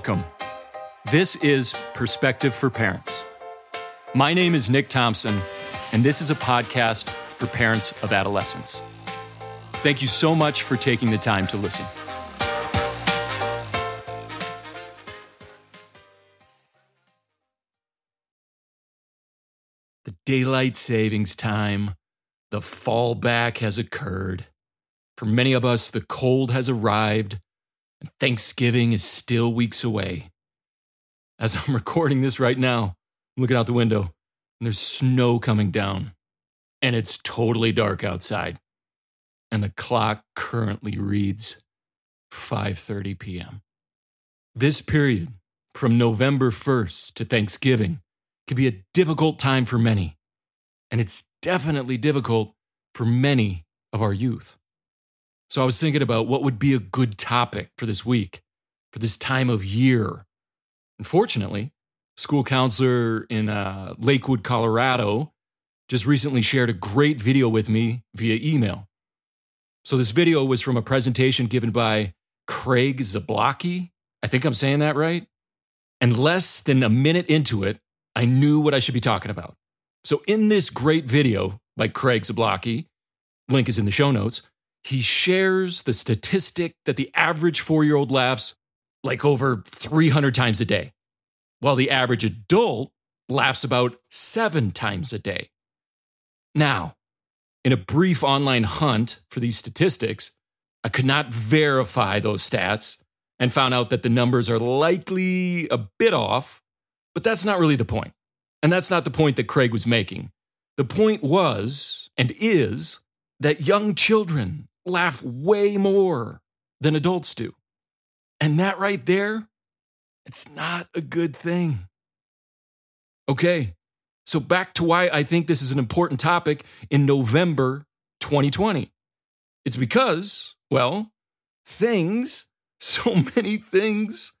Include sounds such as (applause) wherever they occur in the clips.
Welcome. This is Perspective for Parents. My name is Nick Thompson, and this is a podcast for parents of adolescents. Thank you so much for taking the time to listen. The daylight savings time, the fallback has occurred. For many of us, the cold has arrived, and Thanksgiving is still weeks away. As (laughs) I'm recording this right now, I'm looking out the window, and there's snow coming down, and it's totally dark outside. And the clock currently reads 5:30 p.m. This period from November 1st to Thanksgiving can be a difficult time for many, and it's definitely difficult for many of our youth. So I was thinking about what would be a good topic for this week, for this time of year. Unfortunately, school counselor in uh, Lakewood, Colorado, just recently shared a great video with me via email. So this video was from a presentation given by Craig Zablocki. I think I'm saying that right. And less than a minute into it, I knew what I should be talking about. So in this great video by Craig Zablocki, link is in the show notes, he shares the statistic that the average four year old laughs like over 300 times a day, while the average adult laughs about seven times a day. Now, in a brief online hunt for these statistics, I could not verify those stats and found out that the numbers are likely a bit off, but that's not really the point. And that's not the point that Craig was making. The point was and is that young children laugh way more than adults do. And that right there, it's not a good thing. Okay, so back to why I think this is an important topic in November 2020. It's because, well, things, (laughs) so many things,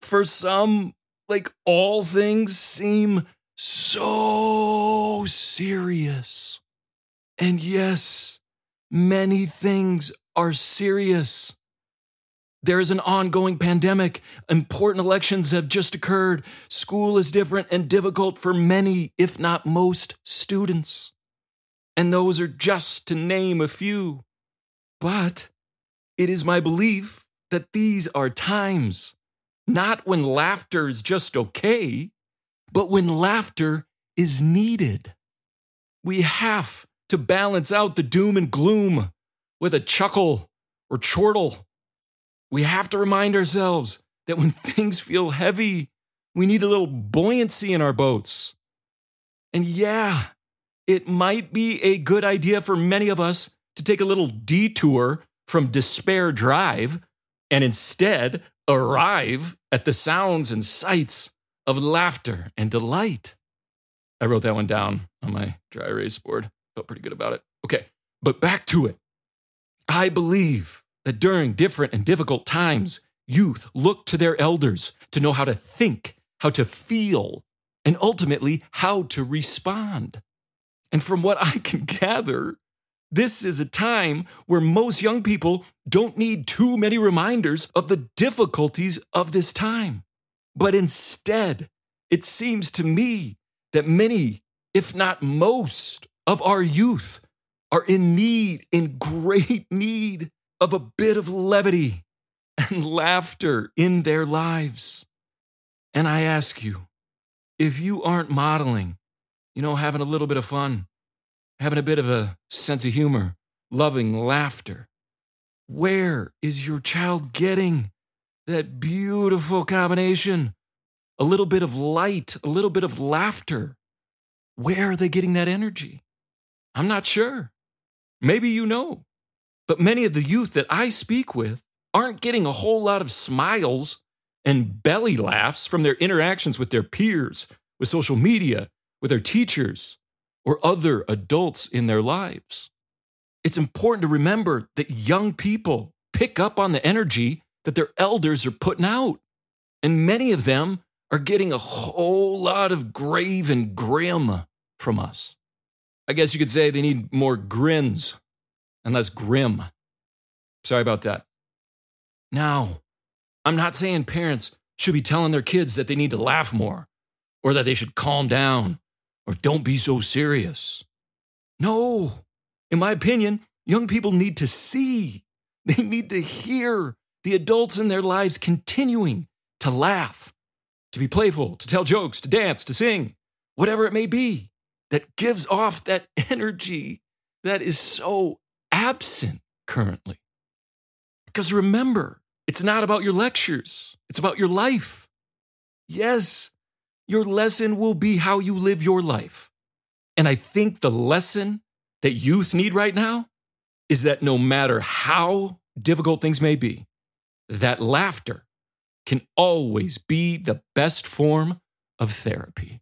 for some, like all things, seem so serious. And yes, many things are serious. There is an ongoing pandemic. Important elections have just occurred. School is different and difficult for many, if not most, students. And those are just to name a few. But it is my belief that these are times, not when laughter is just okay, but when laughter is needed. We have to balance out the doom and gloom with a chuckle or chortle. We have to remind ourselves that when (laughs) things feel heavy, we need a little buoyancy in our boats. And yeah, it might be a good idea for many of us to take a little detour from Despair Drive and instead arrive at the sounds and sights of laughter and delight. I wrote that one down on my dry erase board. Felt pretty good about it. Okay, but back to it. I believe that during different and difficult times, youth look to their elders to know how to think, how to feel, and ultimately how to respond. And from what I can (laughs) gather, this is a time where most young people don't need too many reminders of the difficulties of this time. But instead, it seems to me that many, if not most, of our youth are in need, in great (laughs) need of a bit of levity and laughter in their lives. And I ask you, if you aren't modeling, you know, having a little bit of fun, having a bit of a sense of humor, loving laughter, where is your child getting that beautiful combination? A little bit of light, a little bit of laughter. Where are they getting that energy? I'm not sure. Maybe you know. But many of the youth that I speak with aren't getting a whole lot of smiles and belly laughs from their interactions with their peers, with social media, with their teachers, or other adults in their lives. It's important to remember that young people pick up on the energy that their elders are putting out. And many of them are getting a whole lot of grave and grim from us. I guess you could say they need more grins and less grim. Sorry about that. Now, I'm not saying parents should be telling their kids that they need to laugh more or that they should calm down or don't be so serious. No, in my opinion, young people need to see, (laughs) they need to hear the adults in their lives continuing to laugh, to be playful, to tell jokes, to dance, to sing, whatever it may be that gives off that (laughs) energy that is so absent currently. Because remember, it's not about your lectures, it's about your life. Yes, your lesson will be how you live your life. And I think the lesson that youth need right now is that no matter how difficult things may be, that laughter can always be the best form of therapy.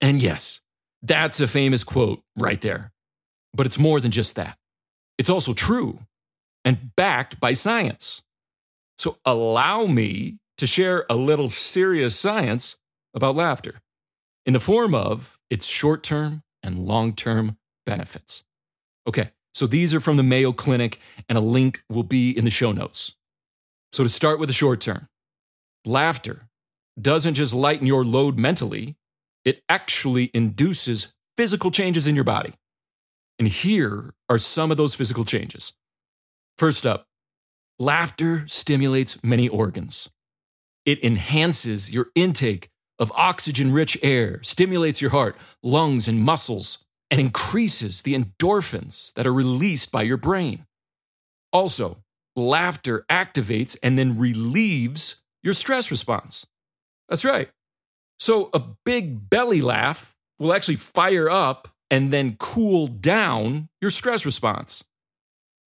And yes, that's a famous quote right there. But it's more than just that. It's also true and backed by science. So allow me to share a little serious science about laughter in the form of its short term and long term benefits. Okay, so these are from the Mayo Clinic, and a link will be in the show notes. So to start with the short term, laughter doesn't just lighten your load mentally, it actually induces physical changes in your body. And here are some of those physical changes. First up, laughter stimulates many organs. It enhances your intake of oxygen rich air, stimulates your heart, lungs, and muscles, and increases the endorphins that are released by your brain. Also, laughter activates and then relieves your stress response. That's right. So, a big belly laugh will actually fire up and then cool down your stress response.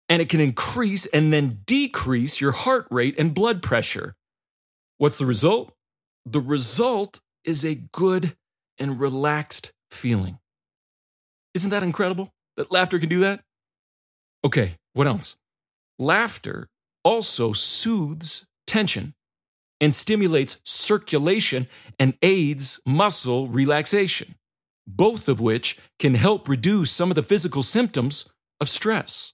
And it can increase and then decrease your heart rate and blood pressure. What's the result? The result is a good and relaxed feeling. Isn't that incredible that laughter can do that? Okay, what else? Laughter also soothes tension and stimulates circulation and aids muscle relaxation, both of which can help reduce some of the physical symptoms of stress.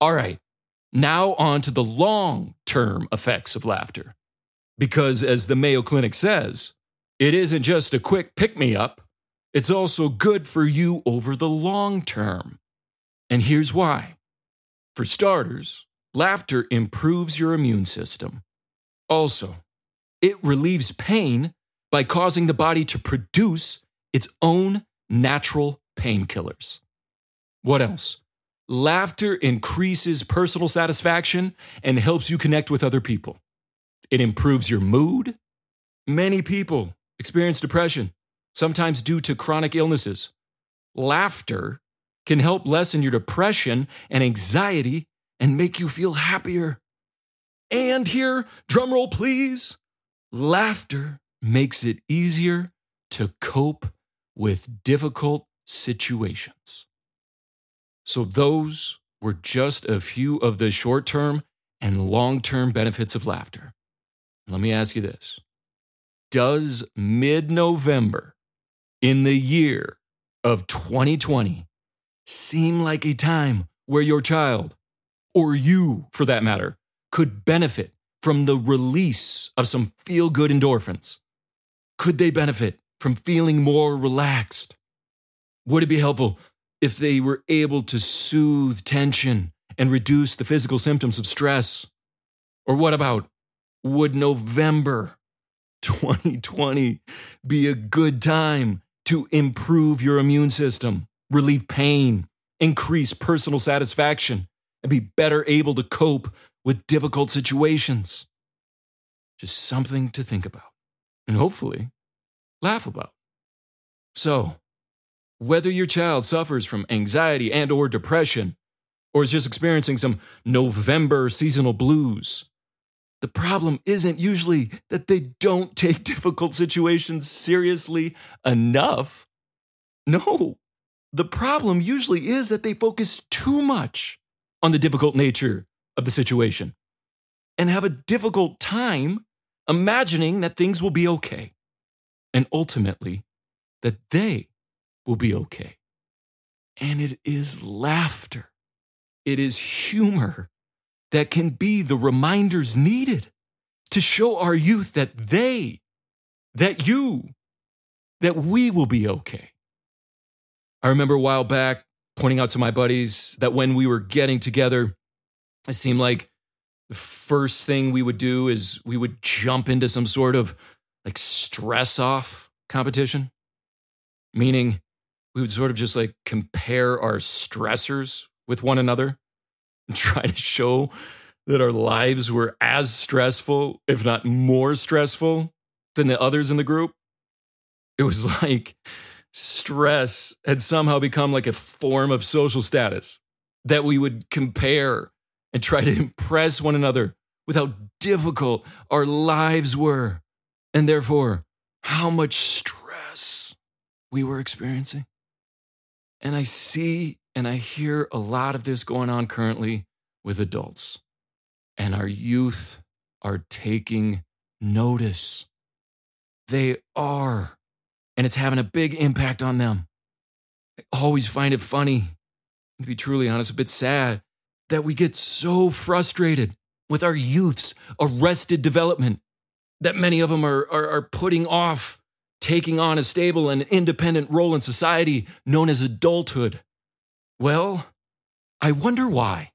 All right, now on to the long term effects of laughter. Because as the Mayo Clinic says, it isn't just a quick pick me up, it's also good for you over the long term. And here's why. For starters, laughter improves your immune system. Also, it relieves pain by causing the body to produce its own natural painkillers. What else? Laughter increases personal satisfaction and helps you connect with other people. It improves your mood. Many people experience depression, sometimes due to chronic illnesses. Laughter can help lessen your depression and anxiety and make you feel happier. And here, drumroll please, laughter makes it easier to cope with difficult situations. So, those were just a few of the short term and long term benefits of laughter. Let me ask you this Does mid November in the year of 2020 seem like a time where your child, or you for that matter, could benefit from the release of some feel good endorphins? Could they benefit from feeling more relaxed? Would it be helpful if they were able to soothe tension and reduce the physical symptoms of stress? Or what about would November (laughs) 2020 be a good time to improve your immune system, relieve pain, increase personal satisfaction, and be better able to cope with difficult situations? Just something to think about and hopefully laugh about. So, whether your child suffers from anxiety and or depression or is just experiencing some November seasonal blues, the problem isn't usually that they don't (laughs) take difficult situations seriously enough. No, the problem usually is that they focus too much on the difficult nature of the situation and have a difficult time imagining that things will be okay and ultimately that they will be okay. And it is laughter, it is humor that can be the reminders needed to show our youth that they, that you, that we will be okay. I remember a while back pointing out to my buddies that when we were getting together, it seemed like the first thing we would do is we would jump into some sort of like stress off competition, meaning we would sort of just like compare our stressors with one another and (laughs) try to show that our lives were as stressful, if not more stressful, than the others in the group. It was (laughs) like stress had somehow become like a form of social status that we would compare and try to impress one another with how difficult our lives were, and therefore how much stress we were experiencing. And I see and I hear a lot of this going on currently with adults. And our youth are taking notice. They are. And it's having a big impact on them. I always find it funny, to be truly honest, a bit sad, that we get so frustrated with our youth's arrested development that many of them are, are, are putting off taking on a stable and independent role in society known as adulthood. Well, I wonder why.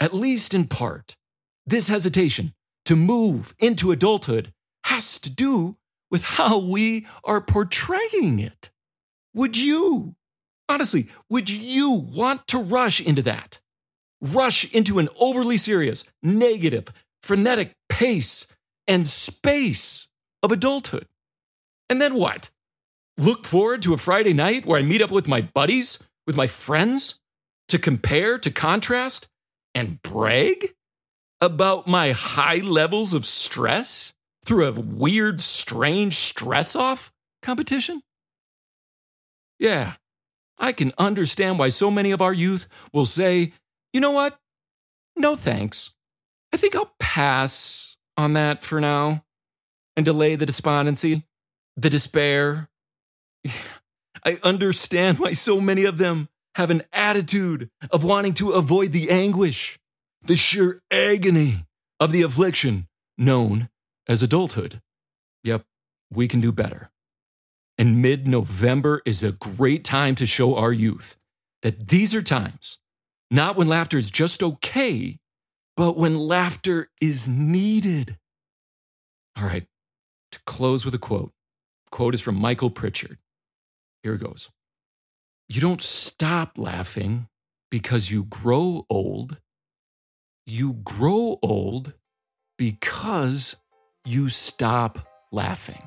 At least in part, this hesitation to move into adulthood has to do with how we are portraying it. Would you, honestly, would you want to rush into that? Rush into an overly serious, negative, frenetic pace and space of adulthood? And then what? Look forward to a Friday night where I meet up with my buddies, with my friends, to compare, to contrast, and brag about my high levels of stress through a weird, strange stress off competition? Yeah, I can understand why so many of our youth will say, you know what? No thanks. I think I'll pass on that for now and delay the despondency the despair. (sighs) I understand why so many of them have an attitude of wanting to avoid the anguish, the sheer agony of the affliction known as adulthood. Yep, we can do better. And mid November is a great time to show our youth that these are times, not when laughter is just okay, but when laughter is needed. All right, to close with a quote quote is from Michael Pritchard. Here it goes You don't stop laughing because you grow old. You grow old because you stop laughing.